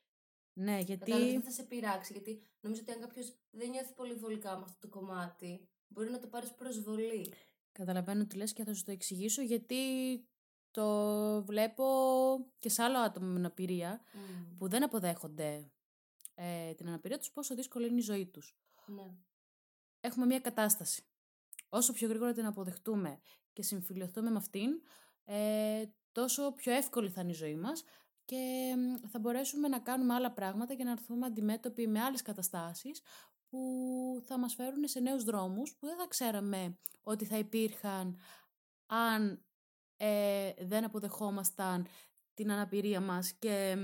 Ναι, Κατάλαβες, δεν γιατί. θα σε πειράξει. Γιατί νομίζω ότι αν κάποιος δεν νιώθει πολύ βολικά με αυτό το κομμάτι, μπορεί να το πάρεις προσβολή. Καταλαβαίνω τι λες και θα σου το εξηγήσω γιατί το βλέπω και σε άλλο άτομο με αναπηρία που δεν αποδέχονται ε, την αναπηρία τους πόσο δύσκολη είναι η ζωή τους. Ναι. Έχουμε μια κατάσταση. Όσο πιο γρήγορα την αποδεχτούμε και συμφιλειωθούμε με αυτήν, ε, τόσο πιο εύκολη θα είναι η ζωή μας και μ, θα μπορέσουμε να κάνουμε άλλα πράγματα και να έρθουμε αντιμέτωποι με άλλες καταστάσεις που θα μας φέρουν σε νέους δρόμους που δεν θα ξέραμε ότι θα υπήρχαν αν ε, δεν αποδεχόμασταν την αναπηρία μας και,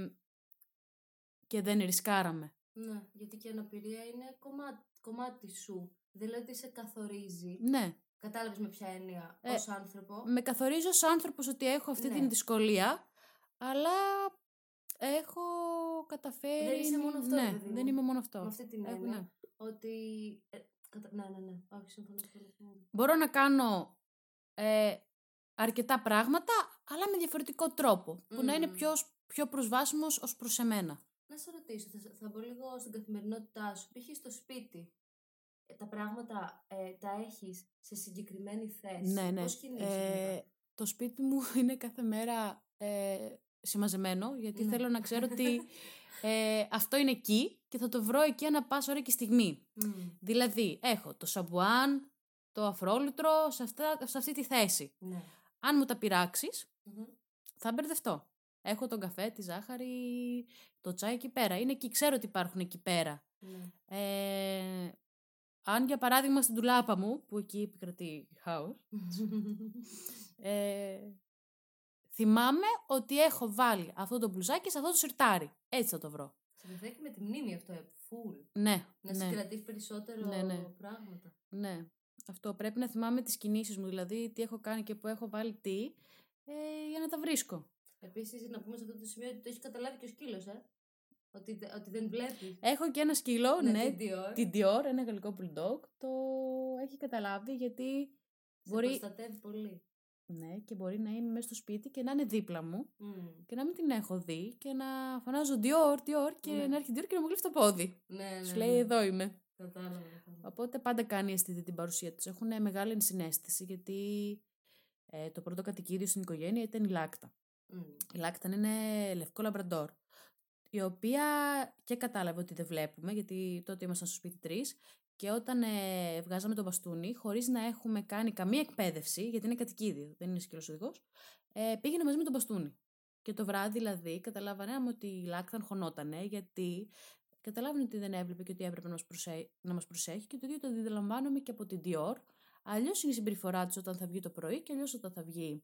και δεν ρισκάραμε. ναι, γιατί και η αναπηρία είναι κομμάτι, κομμάτι σου. Δεν λέω ότι σε καθορίζει. Ναι, Κατάλαβες με ποια έννοια Ε, ως άνθρωπο. με καθορίζω ως άνθρωπος ότι έχω αυτή Ναι. την δυσκολία, αλλά έχω καταφέρει... Δεν είσαι μόνο αυτό, Ναι, παιδί μου. δεν είμαι μόνο αυτό. Με αυτή την Έχω, έννοια. ναι. Ότι. Ε, κατα... Ναι, ναι, ναι. Όχι, συμφωνώ πολύ. πολύ. Μπορώ να κάνω ε, αρκετά πράγματα, αλλά με διαφορετικό τρόπο, που να είναι Μμμ. πιο, πιο προσβάσιμος ως προς εμένα. Να σε ρωτήσω, θα, θα μπω λίγο στην καθημερινότητά σου. Π.χ. στο σπίτι. ε, τα πράγματα ε, τα έχεις σε συγκεκριμένη θέση; Ναι, ναι. Πώς κινείσαι Ε, μετά; το σπίτι μου είναι κάθε μέρα ε, συμμαζεμένο, γιατί Ναι. θέλω να ξέρω ότι ε, αυτό είναι εκεί και θα το βρω εκεί ανά πάσα ώρα και στιγμή. Μμ, Δηλαδή, έχω το σαμπουάν, το αφρόλουτρο σε, αυτά, σε αυτή τη θέση. ναι. Αν μου τα πειράξεις, Μμμ. θα μπερδευτώ. Έχω τον καφέ, τη ζάχαρη, το τσάι εκεί πέρα. Είναι εκεί, ξέρω ότι υπάρχουν εκεί πέρα. Ναι. Ε, αν για παράδειγμα στην τουλάπα μου, που εκεί επικρατεί χάος, ε, θυμάμαι ότι έχω βάλει αυτό το μπλουζάκι σε αυτό το σιρτάρι. Έτσι θα το βρω. Σε βοηθάει και με τη μνήμη αυτό, ε, full. Ναι, Να ναι, συγκρατείς περισσότερο Ναι, ναι. πράγματα. ναι. Αυτό πρέπει να θυμάμαι τις κινήσεις μου, δηλαδή τι έχω κάνει και που έχω βάλει τι, ε, για να τα βρίσκω. Επίσης, να πούμε σε αυτό το σημείο ότι το έχεις καταλάβει και ο σκύλος, ε. Ότι, δε- ότι δεν βλέπεις. Έχω και ένα σκύλο, ναι, την Dior. την Dior, ένα γαλλικό bulldog, το έχει καταλάβει γιατί Σε μπορεί, προστατεύει πολύ. ναι, και μπορεί να είμαι μέσα στο σπίτι και να είναι δίπλα μου Μμ. και να μην την έχω δει και να φωνάζω Dior, Dior και Ναι. να έρχεται Dior και να μου γλύφει το πόδι. Ναι, ναι, Σου λέει ναι. εδώ είμαι. Κατάλαβα. κατάλαβα. Οπότε πάντα κάνει αισθητή την παρουσία τους. Έχουν μεγάλη ενσυναίσθηση γιατί ε, το πρώτο κατοικίδιο στην οικογένεια ήταν η Λάκτα. Μμ. Η Λάκτα είναι λευκό λαμπραντόρ. Η οποία και κατάλαβε ότι δεν βλέπουμε, γιατί τότε ήμασταν στο σπίτι τρεις. Και όταν ε, βγάζαμε το μπαστούνι, χωρίς να έχουμε κάνει καμία εκπαίδευση, γιατί είναι κατοικίδιο, δεν είναι σκύλος οδηγός, ε, πήγαινε μαζί με το μπαστούνι. Και το βράδυ δηλαδή καταλάβαμε ότι η Λάκτα χωνότανε, γιατί καταλάβαινε ότι δεν έβλεπε και ότι έπρεπε να μας προσέ... να μας προσέχει και το ίδιο το αντιλαμβάνομαι και από την Dior. Αλλιώς είναι η συμπεριφορά της όταν θα βγει το πρωί και αλλιώς όταν θα βγει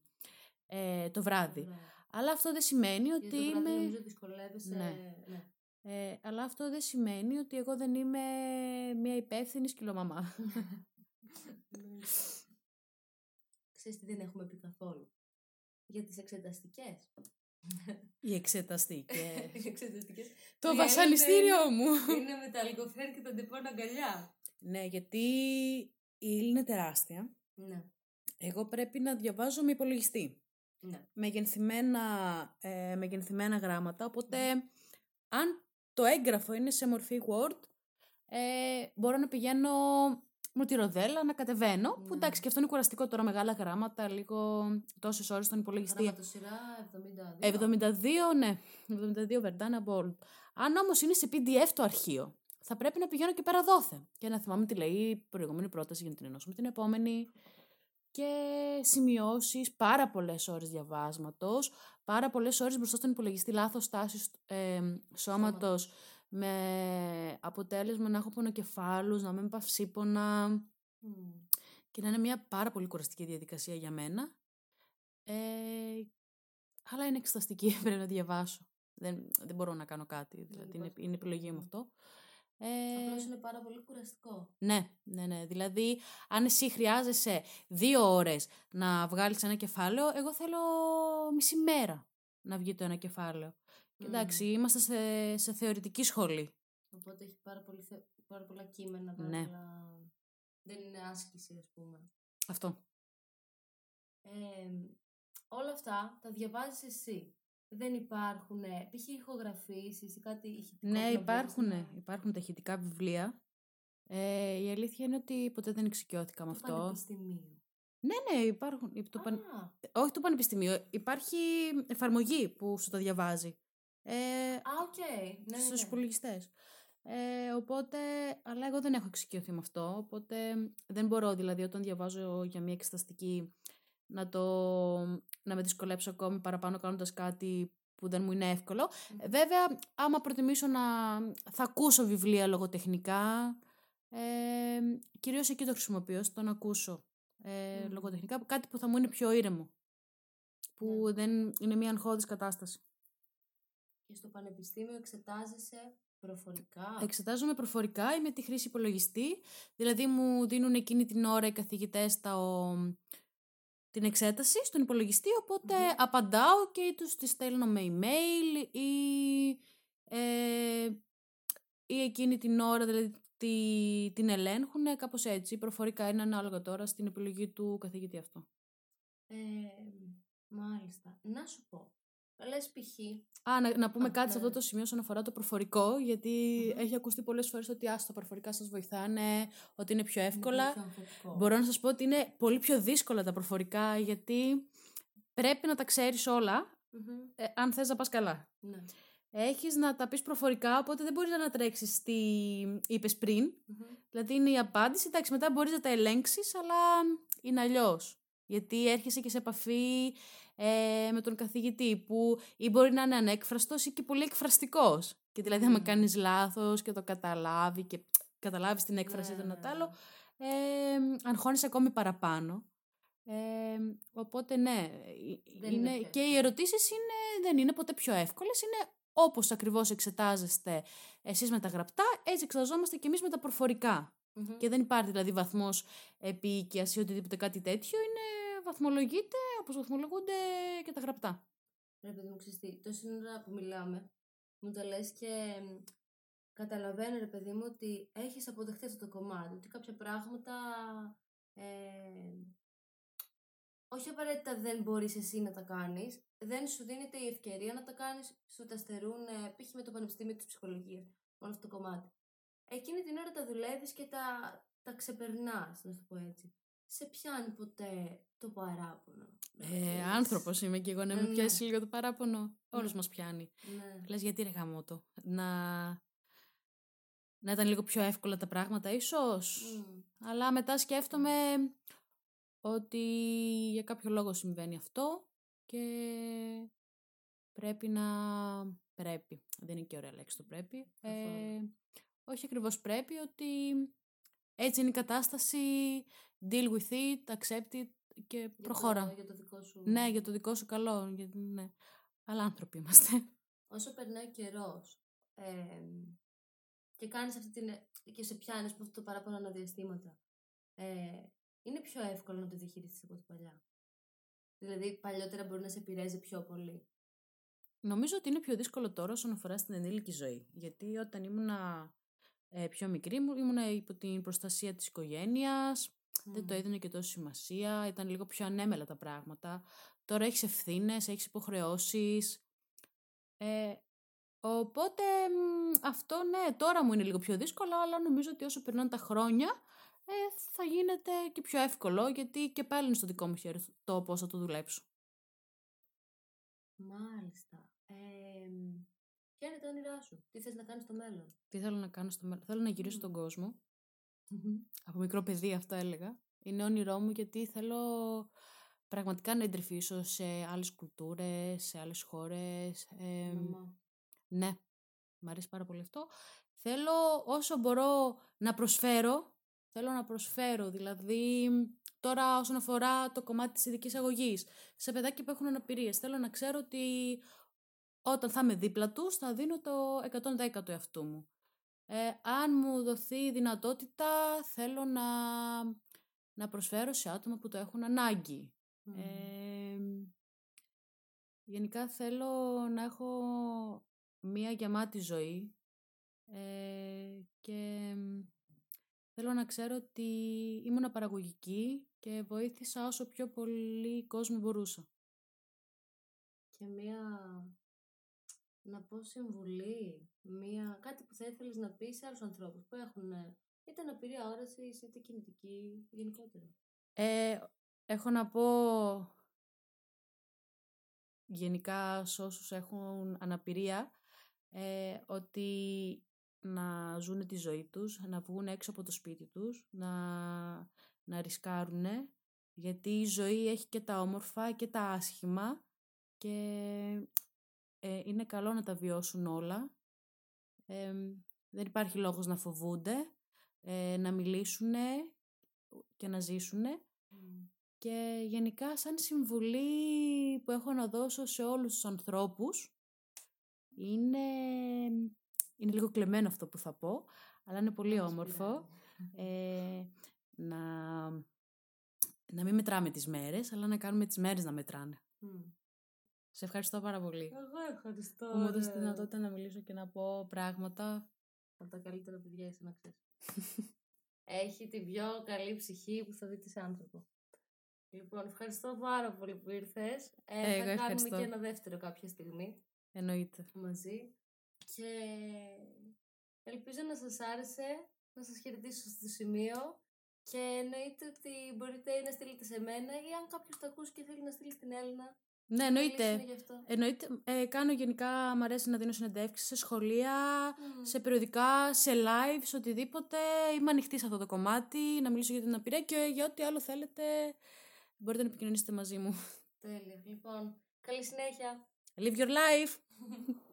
ε, το βράδυ. Μπράβο. Αλλά αυτό δεν σημαίνει ότι Γιατί το βράδυ είμαι. νομίζω δυσκολεύεσαι. Ναι. ναι. Ε, αλλά αυτό δεν σημαίνει ότι εγώ δεν είμαι μια υπεύθυνη σκυλομαμά. Ξέρεις τι δεν έχουμε πει καθόλου; Για τις εξεταστικές. Οι εξεταστικές. Οι εξεταστικές. το πιο βασανιστήριο Έλλη μου. Είναι με τα Algofren και τα Depon αγκαλιά. ναι, γιατί η ύλη είναι τεράστια. Ναι. Εγώ πρέπει να διαβάζω με υπολογιστή. Ναι. Μεγενθυμένα, ε, μεγενθυμένα γράμματα. Οπότε, αν το έγγραφο είναι σε μορφή Word, ε, μπορώ να πηγαίνω με τη ροδέλα να κατεβαίνω. Που Ναι. εντάξει, και αυτό είναι κουραστικό τώρα, μεγάλα γράμματα, λίγο τόσες ώρες στον υπολογιστή. Γραμματοσυρά 72. 72, ναι. 72 Verdana Bold. Αν όμως είναι σε PDF το αρχείο, θα πρέπει να πηγαίνω και πέρα δόθε. Και να θυμάμαι τι λέει η προηγούμενη πρόταση για να την ενώσω με την επόμενη. Και σημειώσεις, πάρα πολλές ώρες διαβάσματος, πάρα πολλές ώρες μπροστά στον υπολογιστή λάθος τάσης ε, σώματος, με αποτέλεσμα να έχω πονοκεφάλους, να μην παυσίπονα Μμ. και να είναι μια πάρα πολύ κουραστική διαδικασία για μένα. Ε, αλλά είναι εξεταστική, πρέπει να διαβάσω. Δεν, δεν μπορώ να κάνω κάτι, δηλαδή είναι, υπάρχει είναι επιλογή μου πρόβλημα. αυτό. Ε, Απλώς είναι πάρα πολύ κουραστικό. ναι, ναι, ναι. Δηλαδή, αν εσύ χρειάζεσαι δύο ώρες να βγάλεις ένα κεφάλαιο, εγώ θέλω μισή μέρα να βγει το ένα κεφάλαιο. Και Μμ. εντάξει, είμαστε σε, σε θεωρητική σχολή. Οπότε έχει πάρα, πολύ, θε- πάρα πολλά κείμενα, πάρα Ναι. πολλά... Δεν είναι άσκηση, ας πούμε. Αυτό. Ε, όλα αυτά τα διαβάζεις εσύ. Δεν υπάρχουν, ε, π.χ. ηχογραφήσεις ή κάτι ηχητικό. Ναι, που να μπορείς υπάρχουν, να- υπάρχουν τα ηχητικά βιβλία. Ε, η αλήθεια είναι ότι ποτέ δεν εξοικειώθηκα με Του αυτό. πανεπιστημίου. Ναι, ναι, υπάρχουν. Το παν... Α, Όχι του πανεπιστημίου. Υπάρχει εφαρμογή που σου τα διαβάζει. Ε, α, οκ. Ναι, ναι, στους ναι. υπολογιστές. Ε, οπότε, αλλά εγώ δεν έχω εξοικειωθεί με αυτό, οπότε δεν μπορώ δηλαδή όταν διαβάζω για μια εξεταστική να, το, να με δυσκολέψω ακόμη παραπάνω κάνοντας κάτι που δεν μου είναι εύκολο. Ε, Βέβαια, άμα προτιμήσω να θα ακούσω βιβλία λογοτεχνικά, ε, κυρίως εκεί το χρησιμοποιώ, στο να ακούσω ε, Μμμ. λογοτεχνικά, κάτι που θα μου είναι πιο ήρεμο, που Ναι. δεν είναι μια αγχώδης κατάσταση. Και στο πανεπιστήμιο εξετάζεσαι προφορικά; Εξετάζομαι προφορικά ή με τη χρήση υπολογιστή. Δηλαδή μου δίνουν εκείνη την ώρα οι καθηγητές τα, ο- την εξέταση στον υπολογιστή, οπότε Μμμ. απαντάω και τους τη στέλνω με email ή, ε, ή εκείνη την ώρα δηλαδή τη, την ελέγχουν κάπως έτσι. Προφορικά είναι ανάλογα τώρα στην επιλογή του καθηγητή αυτό. Ε, μάλιστα. Να σου πω. Λες π.χ. Α, να, να πούμε Α, κάτι σε ναι. αυτό το σημείο όσον αφορά το προφορικό, γιατί Μμμ. έχει ακουστεί πολλές φορές ότι α, τα προφορικά σας βοηθάνε, ότι είναι πιο είναι εύκολα. πολύ πιο αμφωτικό. Μπορώ να σας πω ότι είναι πολύ πιο δύσκολα τα προφορικά, γιατί πρέπει να τα ξέρεις όλα, Μμμ. ε, αν θες να πας καλά. Ναι. Έχεις να τα πεις προφορικά, οπότε δεν μπορείς να ανατρέξεις τι είπες πριν. Μμμ. Δηλαδή είναι η απάντηση, εντάξει, μετά μπορείς να τα ελέγξεις, αλλά είναι αλλιώς. Γιατί έρχεσαι και σε επαφή ε, με τον καθηγητή που ή μπορεί να είναι ανέκφραστος ή και πολύ εκφραστικός. Και δηλαδή άμα Μμμ. κάνεις λάθος και το καταλάβει και καταλάβεις την έκφραση Ναι, του ναι, ένα τ' άλλο, ναι. ε, αγχώνεσαι ακόμη παραπάνω. Ε, οπότε ναι, ε, Δεν είναι είναι, πιο και οι εύκολο. ερωτήσεις είναι, δεν είναι ποτέ πιο εύκολες, είναι όπως ακριβώς εξετάζεστε εσείς με τα γραπτά, έτσι εξεταζόμαστε και εμείς με τα προφορικά. Μμμ. Και δεν υπάρχει δηλαδή βαθμός επίοικιας ή οτιδήποτε κάτι τέτοιο, είναι βαθμολογείται όπως βαθμολογούνται και τα γραπτά. Ρε παιδί μου, ξέρεις τι, τόση ώρα που μιλάμε, μου τα λες και μ, καταλαβαίνω ρε παιδί μου ότι έχεις αποδεχτεί αυτό το κομμάτι, ότι κάποια πράγματα ε, όχι απαραίτητα δεν μπορείς εσύ να τα κάνεις, δεν σου δίνεται η ευκαιρία να τα κάνεις, σου τα στερούν, ε, π.χ. με το Πανεπιστήμιο της Ψυχολογίας, όλο αυτό το κομμάτι. Εκείνη την ώρα τα δουλεύεις και τα, τα ξεπερνάς, να σου το πω έτσι. Σε πιάνει ποτέ το παράπονο. να Ε, πεις, άνθρωπος είμαι και εγώ να Ε, με ναι. πιάσεις λίγο το παράπονο. Όλος Ναι. μας πιάνει. Ναι. Λες γιατί ρε γαμώτο. Να... να ήταν λίγο πιο εύκολα τα πράγματα ίσως. Μμ. Αλλά μετά σκέφτομαι ότι για κάποιο λόγο συμβαίνει αυτό και πρέπει να... πρέπει. Δεν είναι και ωραία λέξη το πρέπει. Ε, Καθόλου. όχι ακριβώς πρέπει, ότι έτσι είναι η κατάσταση, deal with it, accept it και Για προχώρα. Το, για το δικό σου. Ναι, για το δικό σου καλό. Για... Ναι. Αλλά άνθρωποι είμαστε. Όσο περνάει ο καιρό και κάνεις αυτή την. και σε πιάνεις από αυτό το παράπονο αναδιαστήματα. Ε, είναι πιο εύκολο να το διαχειριστείς από ό,τι παλιά. Δηλαδή, παλιότερα μπορεί να σε επηρέαζε πιο πολύ. Νομίζω ότι είναι πιο δύσκολο τώρα όσον αφορά στην ενήλικη ζωή. Γιατί όταν ήμουνα ε, πιο μικρή, μου- ήμουνα υπό την προστασία της οικογένειας, δεν το Μμ. έδινε και τόσο σημασία, ήταν λίγο πιο ανέμελα τα πράγματα. Τώρα έχεις ευθύνες, έχεις υποχρεώσεις. Ε, οπότε μ, αυτό ναι, τώρα μου είναι λίγο πιο δύσκολο, αλλά νομίζω ότι όσο περνάνε τα χρόνια ε, θα γίνεται και πιο εύκολο γιατί και πάλι είναι στο δικό μου χέρι το πώς θα το δουλέψω. Μάλιστα. Ε, ποια είναι τα όνειρά σου, τι θες να κάνεις στο μέλλον; Τι θέλω να κάνω στο μέλλον; Θέλω να γυρίσω τον κόσμο. Από μικρό παιδί αυτό έλεγα. Είναι όνειρό μου γιατί θέλω πραγματικά να εντρυφήσω σε άλλες κουλτούρες, σε άλλες χώρες. Ε, ναι, μου αρέσει πάρα πολύ αυτό. Θέλω όσο μπορώ να προσφέρω, θέλω να προσφέρω, δηλαδή τώρα όσον αφορά το κομμάτι της ειδικής αγωγής, σε παιδάκια που έχουν αναπηρίες, θέλω να ξέρω ότι όταν θα είμαι δίπλα τους θα δίνω το 110 του εαυτού μου. Ε, αν μου δοθεί η δυνατότητα θέλω να, να προσφέρω σε άτομα που το έχουν ανάγκη. Ε, γενικά θέλω να έχω μία γεμάτη ζωή ε, και θέλω να ξέρω ότι ήμουν παραγωγική και βοήθησα όσο πιο πολύ κόσμο μπορούσα. Και μία, να πω συμβουλή, μία, κάτι που θα ήθελες να πεις σε άλλους ανθρώπους που έχουν είτε αναπηρία όρασης είτε κινητική γενικότερα. Ε, έχω να πω γενικά σε όσους έχουν αναπηρία ε, ότι να ζουν τη ζωή τους, να βγουν έξω από το σπίτι τους, να, να ρισκάρουν, γιατί η ζωή έχει και τα όμορφα και τα άσχημα και ε, είναι καλό να τα βιώσουν όλα. δεν υπάρχει λόγος να φοβούνται, ε, να μιλήσουν και να ζήσουν. Και γενικά σαν συμβουλή που έχω να δώσω σε όλους τους ανθρώπους είναι, είναι λίγο κλεμμένο αυτό που θα πω, αλλά είναι πολύ όμορφο. Ε, να, να μην μετράμε τις μέρες, αλλά να κάνουμε τις μέρες να μετράνε. Σε ευχαριστώ πάρα πολύ. Εγώ ευχαριστώ. Που μου έδωσε τη δυνατότητα να μιλήσω και να πω πράγματα. Από τα καλύτερα παιδιά είσαι να ξέρεις. Έχει την πιο καλή ψυχή που θα δει σε άνθρωπο. Λοιπόν, ευχαριστώ πάρα πολύ που ήρθες. Ε, θα κάνουμε και ένα δεύτερο κάποια στιγμή. Εννοείται. Μαζί. Και ελπίζω να σας άρεσε, να σας χαιρετήσω στο σημείο και εννοείται ότι μπορείτε να στείλετε σε μένα ή αν κάποιος το ακούσει και θέλει να στείλει στην Έλληνα. Ναι, εννοείται. εννοείται ε, κάνω γενικά, μου αρέσει να δίνω συνεντεύξεις σε σχολεία, σε περιοδικά, σε live, σε οτιδήποτε. Είμαι ανοιχτή σε αυτό το κομμάτι, να μιλήσω για την απειρία και για ό,τι άλλο θέλετε μπορείτε να επικοινωνήσετε μαζί μου. Τέλεια. Λοιπόν, καλή συνέχεια. Live your life!